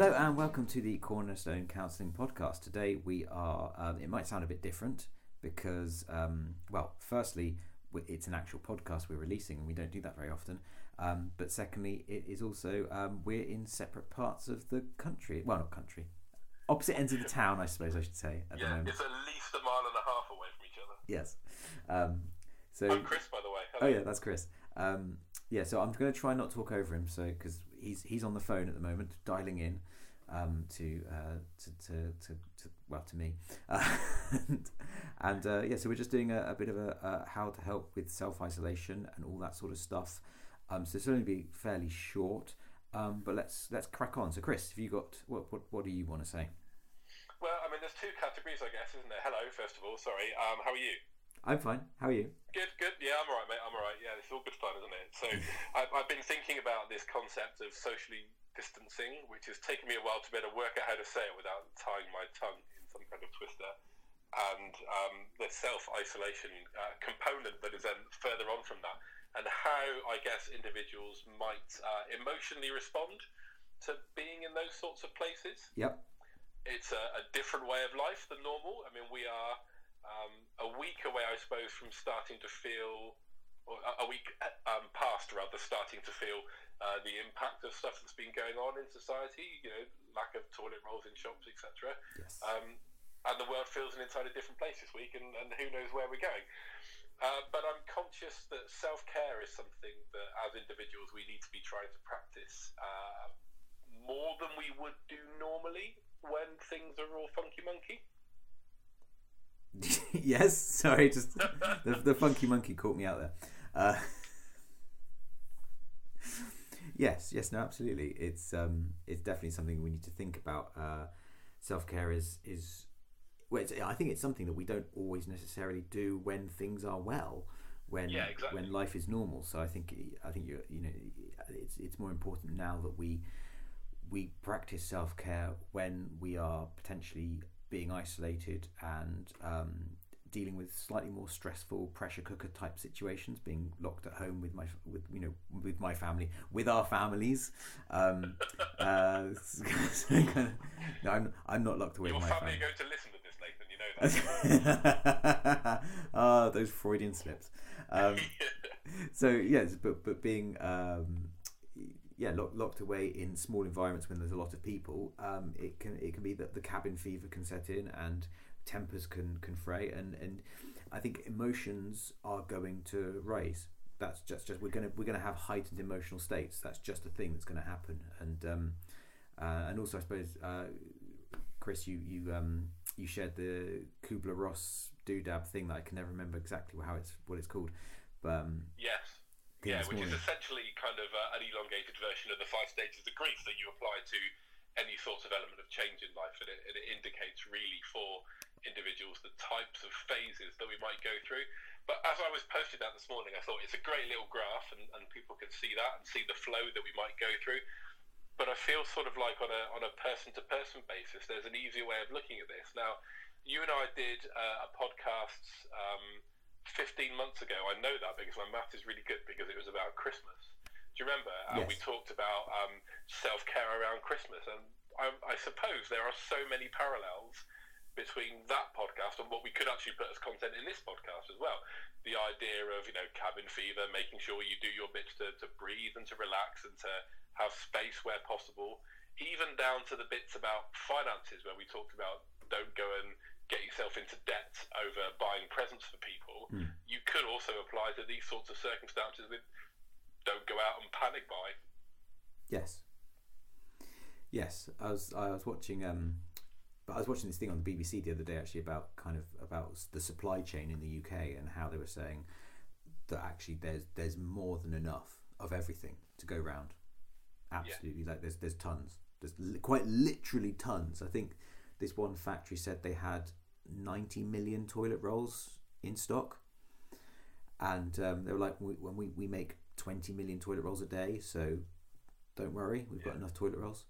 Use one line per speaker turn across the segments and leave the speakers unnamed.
Hello and welcome to the Cornerstone Counselling Podcast. Today we are, um, it might sound a bit different because, um, well, firstly, it's an actual podcast we're releasing and we don't do that very often. Um, but secondly, it is also, um, we're in separate parts of the country. Well, not country, opposite ends of the town, I suppose I should say, at the
Yeah,
moment.
it's at least a mile and a half away from each other.
Yes. Um, so,
I'm Chris, by the way.
Oh
Hello.
yeah, that's Chris. Um, yeah, so I'm going to try not talk over him, so because he's he's on the phone at the moment, dialing in um, to, uh, to, to to to well to me, uh, and, uh, yeah, so we're just doing a, a bit of a uh, how to help with self isolation and all that sort of stuff. Um, so it's only be fairly short, um, but let's let's crack on. So Chris, have you got what what, what do you want to say?
Well, I mean, there's two categories, I guess, isn't there? Hello, first of all. Sorry. Um, how are you?
I'm fine. How are you?
Good, good. Yeah, I'm all right, mate. I'm all right. Yeah, it's all good fun, isn't it? So, I've, I've been thinking about this concept of socially distancing, which has taken me a while to be able to work out how to say it without tying my tongue in some kind of twister. And um, the self isolation uh, component that is then further on from that, and how I guess individuals might uh, emotionally respond to being in those sorts of places.
Yep.
it's a, a different way of life than normal. I mean, we are um, a week away, I suppose, from starting to feel, or a- week uh, um, past rather, starting to feel uh, the impact of stuff that's been going on in society. You know, lack of toilet rolls in shops, etc.
Yes.
Um, and the world feels an entirely different place this week, and, and who knows where we're going. Uh, but I'm conscious that self care is something that, as individuals, we need to be trying to practice uh, more than we would do normally when things are all funky monkey.
yes. Sorry, just the, the funky monkey caught me out there. Uh, yes, yes, no, absolutely. It's um, it's definitely something we need to think about. Uh, Self care is is well, I think it's something that we don't always necessarily do when things are well, when
Yeah, exactly.
when life is normal. So I think I think you you know it's it's more important now that we we practice self care when we are potentially being isolated and um, dealing with slightly more stressful pressure cooker type situations, being locked at home with my with you know with my family, with our families. Um, uh, no, I'm I'm not locked away
Your
with my
family
family.
are going to listen to this, Nathan. You know that.
Ah, those Freudian slips. Um, so yes, but but being um, yeah lock, locked away in small environments when there's a lot of people, um, it can it can be that the cabin fever can set in and tempers can can fray, and and I think emotions are going to rise. That's just just we're gonna we're gonna have heightened emotional states. That's just a thing that's going to happen, and um, uh, and also I suppose uh, Chris, you you um you shared the Kubler Ross doodab thing that I can never remember exactly how it's what it's called, but um,
yes.
Yeah,
which is essentially kind of uh, an elongated version of the five stages of grief that you apply to any sort of element of change in life, and it, and it indicates really for individuals the types of phases that we might go through. But as I was posted that this morning, I thought it's a great little graph, and, and people can see that and see the flow that we might go through. But I feel sort of like on a on a person to person basis, there's an easier way of looking at this. Now, you and I did uh, a podcast. Um, 15 months ago. I know that because my math is really good because it was about Christmas. Do you remember? And we talked about um, self care around Christmas. And I, I suppose there are so many parallels between that podcast and what we could actually put as content in this podcast as well. The idea of, you know, cabin fever, making sure you do your bits to, to breathe and to relax and to have space where possible, even down to the bits about finances where we talked about don't go and get yourself into debt over buying presents for people.
Hmm.
You could also apply to these sorts of circumstances with don't go out and panic buy.
Yes. Yes, I was I was watching um, but I was watching this thing on the BBC the other day actually about kind of about the supply chain in the UK and how they were saying that actually there's there's more than enough of everything to go round. Absolutely, like there's there's tons. There's li- quite literally tons. I think this one factory said they had 90 million toilet rolls in stock, and um, they were like, we, when we we make 20 million toilet rolls a day, so don't worry, we've got enough toilet rolls.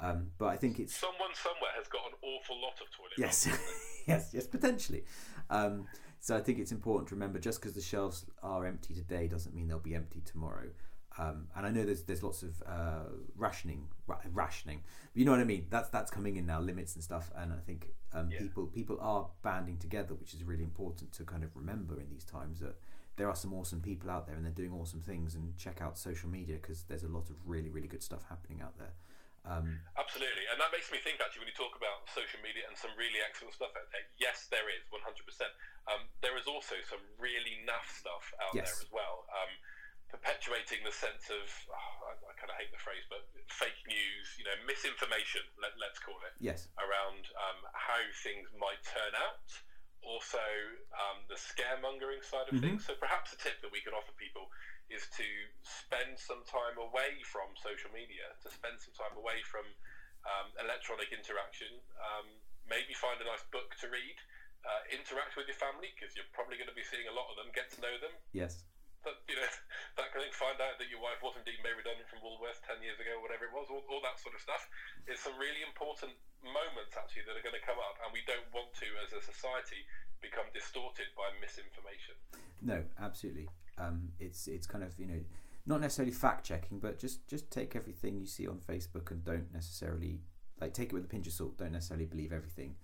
Um, but I think it's
Someone somewhere has got an awful lot of toilet
yes,
rolls.
yes, yes, potentially. Um, so I think it's important to remember just because the shelves are empty today doesn't mean they'll be empty tomorrow. Um, and I know there's there's lots of uh, rationing, ra- rationing. You know what I mean? That's that's coming in now, limits and stuff. And I think um,
Yeah.
people people are banding together, which is really important to kind of remember in these times that there are some awesome people out there and they're doing awesome things. And check out social media because there's a lot of really really good stuff happening out there. Um,
Absolutely, and that makes me think actually when you talk about social media and some really excellent stuff out there. Yes, there is 100%. Um, there is also some really naff stuff out
Yes.
there as well, um, perpetuating the sense of oh, I, I kind of hate the phrase, but fake news, you know, misinformation. Let, let's call it
yes,
around um, how things might turn out. Also, um, the scaremongering side of
Mhm.
things. So, perhaps a tip that we could offer people is to spend some time away from social media, to spend some time away from um, electronic interaction. Um, maybe find a nice book to read. Uh, interact with your family because you're probably going to be seeing a lot of them. Get to know them.
yes,
But you know that kind of thing. Find out that your wife was indeed made redundant from Woolworths ten years ago, whatever it was. All, all that sort of stuff. It's some really important moments actually that are going to come up, and we don't want to, as a society, become distorted by misinformation.
no, absolutely. Um, it's it's kind of you know not necessarily fact checking, but just just take everything you see on Facebook and don't necessarily like take it with a pinch of salt. Don't necessarily believe everything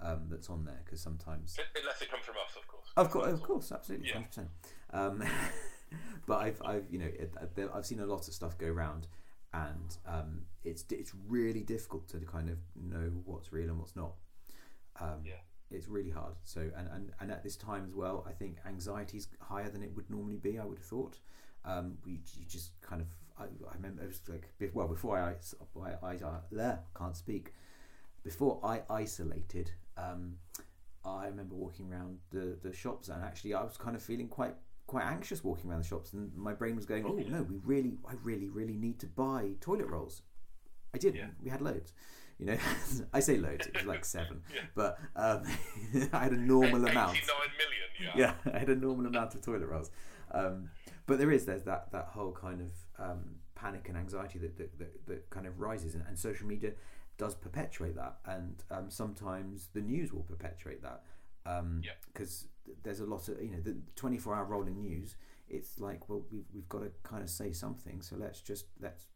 um, that's on there because sometimes
Unless it comes from us, of course.
Of course, of course, absolutely,
Yeah.
hundred percent. Um, but I've, I've, you know, it, I've seen a lot of stuff go around, and um, it's it's really difficult to kind of know what's real and what's not. Um,
Yeah.
It's really hard. So, and, and, and at this time as well, I think anxiety is higher than it would normally be. I would have thought. Um, we you just kind of, I, I remember it was like, well, before I, I, I, I there, can't speak. Before I isolated, um, I remember walking around the, the shops and actually I was kind of feeling quite quite anxious walking around the shops and my brain was going, oh no, we really, I really, really need to buy toilet rolls. I did.
Yeah.
We had loads. You know, I say loads. It was like seven,
Yeah.
but um, I had a normal amount.
89 million, yeah.
Yeah, I had a normal amount of toilet rolls. Um, but there is there's that that whole kind of um, panic and anxiety that that, that, that kind of rises, and, and social media does perpetuate that, and um, sometimes the news will perpetuate that
Yeah.
because there's a lot of you know the 24 hour rolling news. It's like well we've we've got to kind of say something, so let's just let's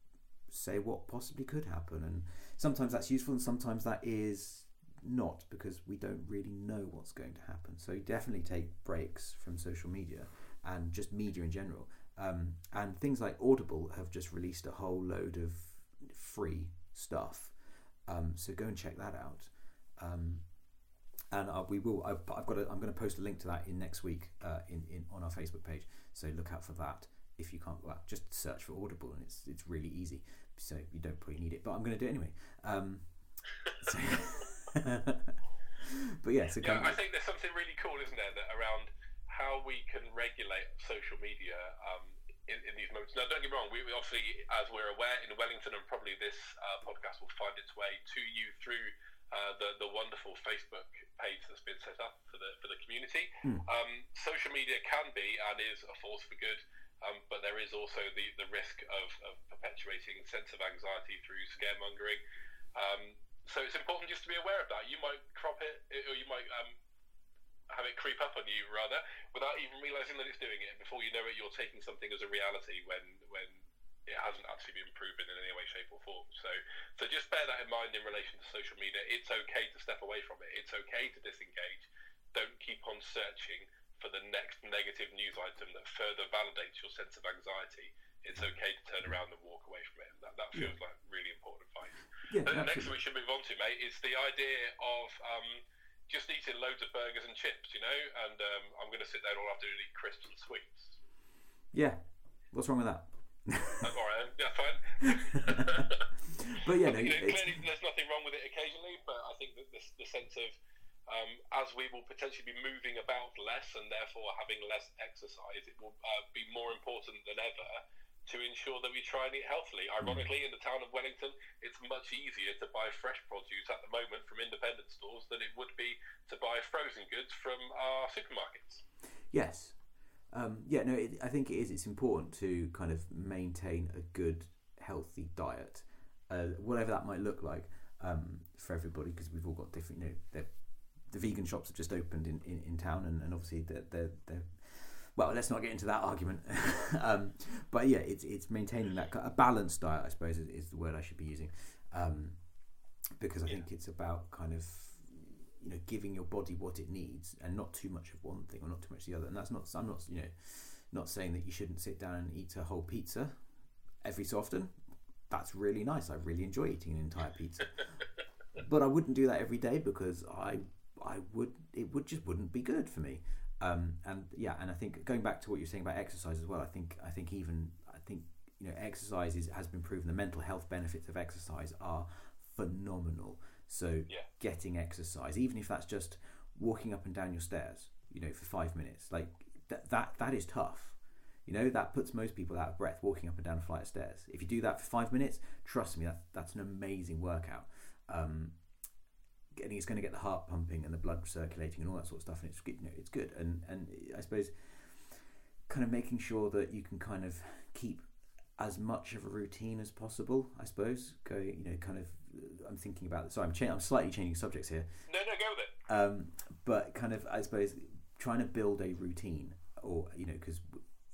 say what possibly could happen, and sometimes that's useful, and sometimes that is not because we don't really know what's going to happen. So definitely take breaks from social media and just media in general. Um, and things like Audible have just released a whole load of free stuff. Um, so go and check that out. And uh, we will. I've, I've got. A, I'm going to post a link to that in next week uh, in, in on our Facebook page. So look out for that. If you can't, well, just search for Audible, and it's it's really easy. So you don't probably need it, but I'm going to do it anyway. Um, so but yeah, so
Yeah, I think there's something really cool, isn't there, that around how we can regulate social media um, in, in these moments. Now, don't get me wrong, we, we obviously, as we're aware, in Wellington, and probably this uh, podcast will find its way to you through uh, the, the wonderful Facebook page that's been set up for the, for the community.
Hmm.
Um, social media can be and is a force for good. Um, but there is also the, the risk of, of perpetuating a sense of anxiety through scaremongering. Um, so it's important just to be aware of that. You might crop it, or you might um, have it creep up on you rather, without even realizing that it's doing it. Before you know it, you're taking something as a reality when when it hasn't actually been proven in any way, shape, or form. So so just bear that in mind in relation to social media. It's okay to step away from it. It's okay to disengage. Don't keep on searching for the next negative news item that further validates your sense of anxiety. It's okay to turn around and walk away from it. That, that feels like really important advice.
yeah,
The next
absolutely.
we should move on to, mate, is the idea of um, just eating loads of burgers and chips, you know, and um, I'm going to sit there all afternoon and eat crisps and sweets.
yeah. What's wrong with that?
All right, yeah, fine.
But yeah, no,
you know, clearly there's nothing wrong with it occasionally, but I think that this, the sense of um, as we will potentially be moving about less and therefore having less exercise, it will uh, be more important than ever to ensure that we try and eat healthily.
Mm.
Ironically, in the town of Wellington, it's much easier to buy fresh produce at the moment from independent stores than it would be to buy frozen goods from our supermarkets.
Yes. Um, yeah, no, it, I think it is. It's important to kind of maintain a good, healthy diet, uh, whatever that might look like um, for everybody, because we've all got different. You know, the vegan shops have just opened in, in, in town, and, and obviously they're, they're, they're well, let's not get into that argument. um, but yeah, it's it's maintaining that a balanced diet, I suppose, is, is the word I should be using, um, because I
Yeah.
think it's about kind of you know giving your body what it needs and not too much of one thing or not too much of the other. And that's not I'm not you know not saying that you shouldn't sit down and eat a whole pizza every so often. That's really nice. I really enjoy eating an entire pizza, but I wouldn't do that every day because I I would it would just wouldn't be good for me. Um, and yeah, and I think going back to what you're saying about exercise as well, I think I think even I think you know exercise is, has been proven the mental health benefits of exercise are phenomenal. So
Yeah.
getting exercise, even if that's just walking up and down your stairs, you know, for five minutes, like that that that is tough. You know, that puts most people out of breath walking up and down a flight of stairs. If you do that for five minutes, trust me, that, that's an amazing workout. Um, getting it's going to get the heart pumping and the blood circulating and all that sort of stuff, and it's good- you know it's good. And and I suppose kind of making sure that you can kind of keep as much of a routine as possible. I suppose go you know kind of I'm thinking about sorry I'm cha- I'm slightly changing subjects here,
No, no, go with it.
um, but kind of I suppose trying to build a routine or you know because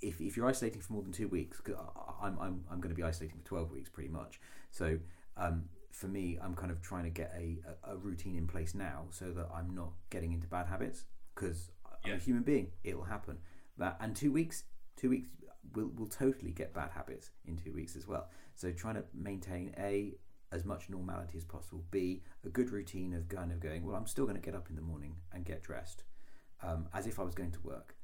if, if you're isolating for more than two weeks 'cause I'm, I'm, I'm going to be isolating for 12 weeks pretty much. So um, for me I'm kind of trying to get a, a, a routine in place now so that I'm not getting into bad habits because I'm a human being. It'll happen. That and two weeks two weeks will will totally get bad habits in two weeks as well. So trying to maintain a as much normality as possible b a good routine of kind of going well i'm still going to get up in the morning and get dressed um, as if i was going to work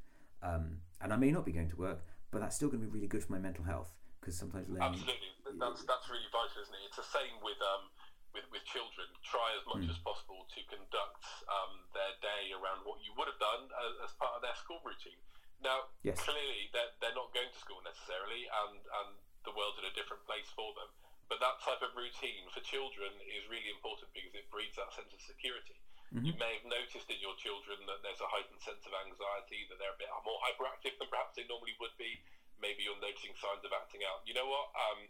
um, and i may not be going to work but that's still going to be really good for my mental health because sometimes laying
Absolutely, that's that's really vital, isn't it? It's the same with um with, with children. Try as much
Mm.
as possible to conduct um, their day around what you would have done as, as part of their school routine. Now,
Yes.
clearly they're, they're not going to school necessarily, and and the world's in a different place for them. But that type of routine for children is really important because it breeds that sense of security.
Mhm.
You may have noticed in your children that there's a heightened sense of anxiety, that they're a bit more hyperactive than perhaps they normally would be. Maybe you're noticing signs of acting out. You know what? Um,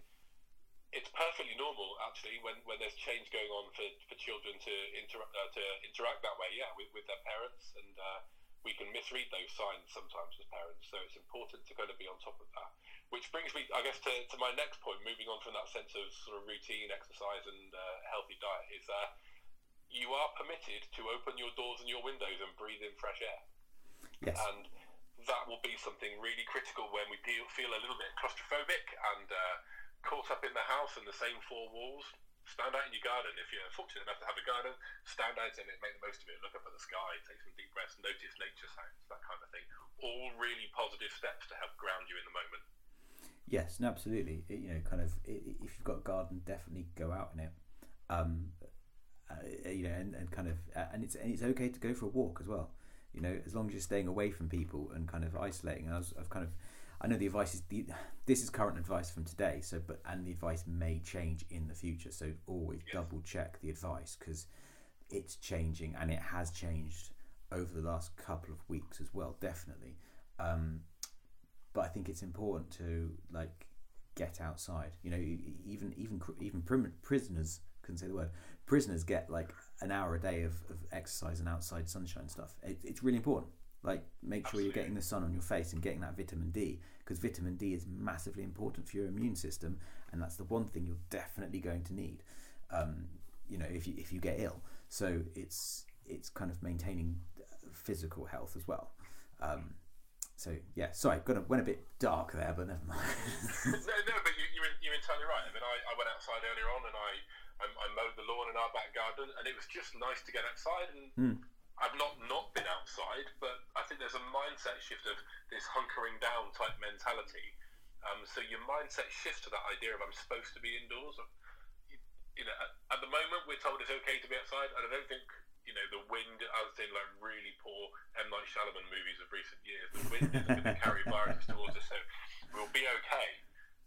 it's perfectly normal actually when, when there's change going on for, for children to interact uh, to interact that way, yeah, with, with their parents, and uh, we can misread those signs sometimes as parents. So it's important to kind of be on top of that. Which brings me, I guess, to, to my next point. Moving on from that sense of sort of routine, exercise, and uh, healthy diet is uh, you are permitted to open your doors and your windows and breathe in fresh air
yes
and that will be something really critical when we feel, feel a little bit claustrophobic and uh, caught up in the house and the same four walls. Stand out in your garden. If you're fortunate enough to have a garden, stand out in it, make the most of it, look up at the sky, take some deep breaths, notice nature sounds, that kind of thing. All really positive steps to help ground you in the moment.
Yes, no, absolutely. It- you know, kind of, i- i- if you've got a garden, definitely go out in it. Um, uh, you know, and, and kind of, uh, and it's and it's okay to go for a walk as well. You know, as long as you're staying away from people and kind of isolating. I was, I've kind of, I know the advice is the, this is current advice from today. So, but and the advice may change in the future. So always
Yes.
double check the advice because it's changing and it has changed over the last couple of weeks as well. Definitely. Um, but I think it's important to like get outside. You know, even even even prim- prisoners couldn't say the word. Prisoners get like an hour a day of, of exercise and outside sunshine stuff. It, it's really important. Like make sure you're getting the sun on your face and getting that vitamin D because vitamin D is massively important for your immune system, and that's the one thing you're definitely going to need. Um, you know, if you if you get ill, so it's it's kind of maintaining physical health as well. Um, so yeah, sorry, got a, went a bit dark there, but never mind.
no, no, but you, you're, you're entirely right. I mean, I, I went outside earlier on and I, I, I mowed the lawn in our back garden, and it was just nice to get outside. And
Hmm.
I've not not been outside, but I think there's a mindset shift of this hunkering down type mentality. Um, so your mindset shifts to that idea of I'm supposed to be indoors. You, you know, at, at the moment we're told it's okay to be outside, and I don't think you know the wind, as in like really poor M Night Shyamalan movies of recent years. The wind isn't going to carry viruses towards us, so we'll be okay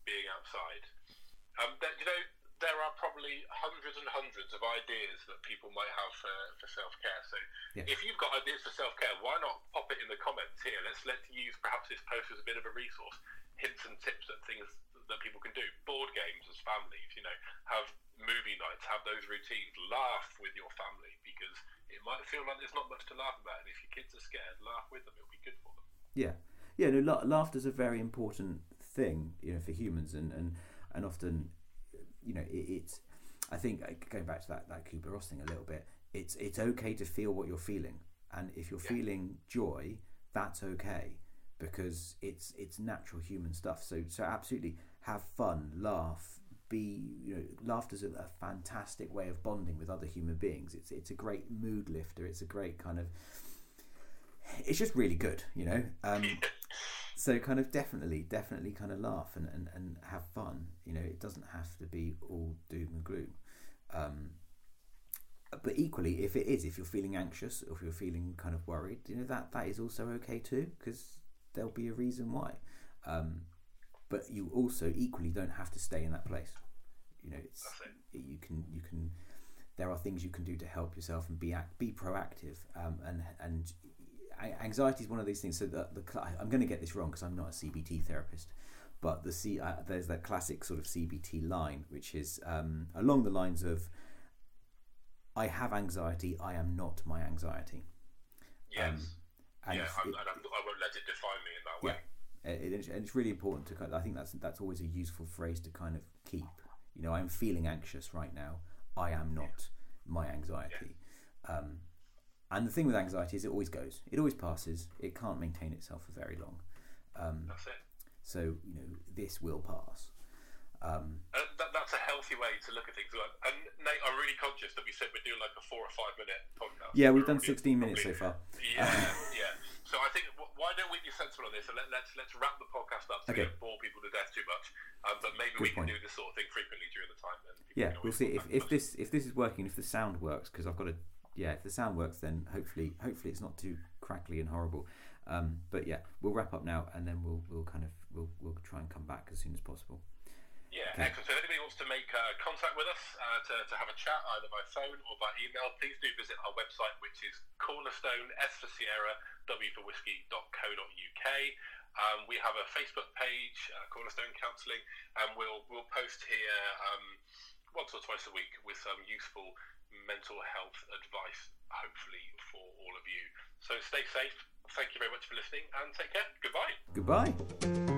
being outside. Um, that, you know, there are probably hundreds and hundreds of ideas that people might have for, for self care. So
Yeah.
if you've got ideas for self care, why not pop it in the comments here? Let's let's use perhaps this post as a bit of a resource, hints and tips that things that people can do. Board games as families, you know, have movie nights, have those routines, laugh with your family because it might feel like there's not much to laugh about, and if your kids are scared, laugh with them. It'll be good for them.
yeah, yeah, no, la- laughter's a very important thing, you know, for humans, and and and often, you know, it, it's. I think going back to that that Kubler Ross thing a little bit, it's it's okay to feel what you're feeling, and if you're
Yeah.
feeling joy, that's okay because it's it's natural human stuff. So so absolutely have fun, laugh, be you know laughter's a, a fantastic way of bonding with other human beings. It's it's a great mood lifter. It's a great kind of it's just really good, you know. Um, so kind of definitely definitely kind of laugh and, and, and have fun. You know, it doesn't have to be all doom and gloom. Um, but equally, if it is, if you're feeling anxious or if you're feeling kind of worried, you know that that is also okay too, because there'll be a reason why. Um, but you also equally don't have to stay in that place. You know, it's you can you can there are things you can do to help yourself and be act, be proactive. Um, and and anxiety is one of these things. So the, the cl- I'm going to get this wrong because I'm not a CBT therapist, but the C uh, there's that classic sort of CBT line, which is um, along the lines of I have anxiety. I am not my anxiety.
Yes.
Um, and
yeah, I'm,
it-
and I'm, I won't let it define me in that way.
yeah, it, it- and it's really important to. kind of- I think that's that's always a useful phrase to kind of keep. You know, I'm feeling anxious right now. I am not my anxiety. Um, and the thing with anxiety is it always goes. It always passes. It can't maintain itself for very long. Um,
That's it.
so you know, this will pass. Um,
Uh, that, that's a healthy way to look at things. And Nate, I'm really conscious that we said we're doing like a four or five minute podcast.
yeah, we've done 16 minutes so far.
Yeah, yeah. So I think why don't we be sensible on this and let, let's let's wrap the podcast up so
Okay.
we don't bore people to death too much. Um, but maybe
Good
we can do this sort of thing frequently during the time. Then
Yeah, we'll see if, if this if this is working. If the sound works, because I've got to. Yeah, if the sound works, then hopefully hopefully it's not too crackly and horrible. Um, but yeah, we'll wrap up now, and then we'll we'll kind of we'll we'll try and come back as soon as possible.
Yeah,
Okay.
excellent. So if anybody wants to make uh, contact with us uh, to, to have a chat either by phone or by email, please do visit our website, which is cornerstone, S for Sierra, W for whiskey.co.uk. Um, we have a Facebook page, uh, Cornerstone Counselling, and we'll we'll post here um, once or twice a week with some useful mental health advice, hopefully for all of you. So stay safe. Thank you very much for listening, and take care. Goodbye.
Goodbye.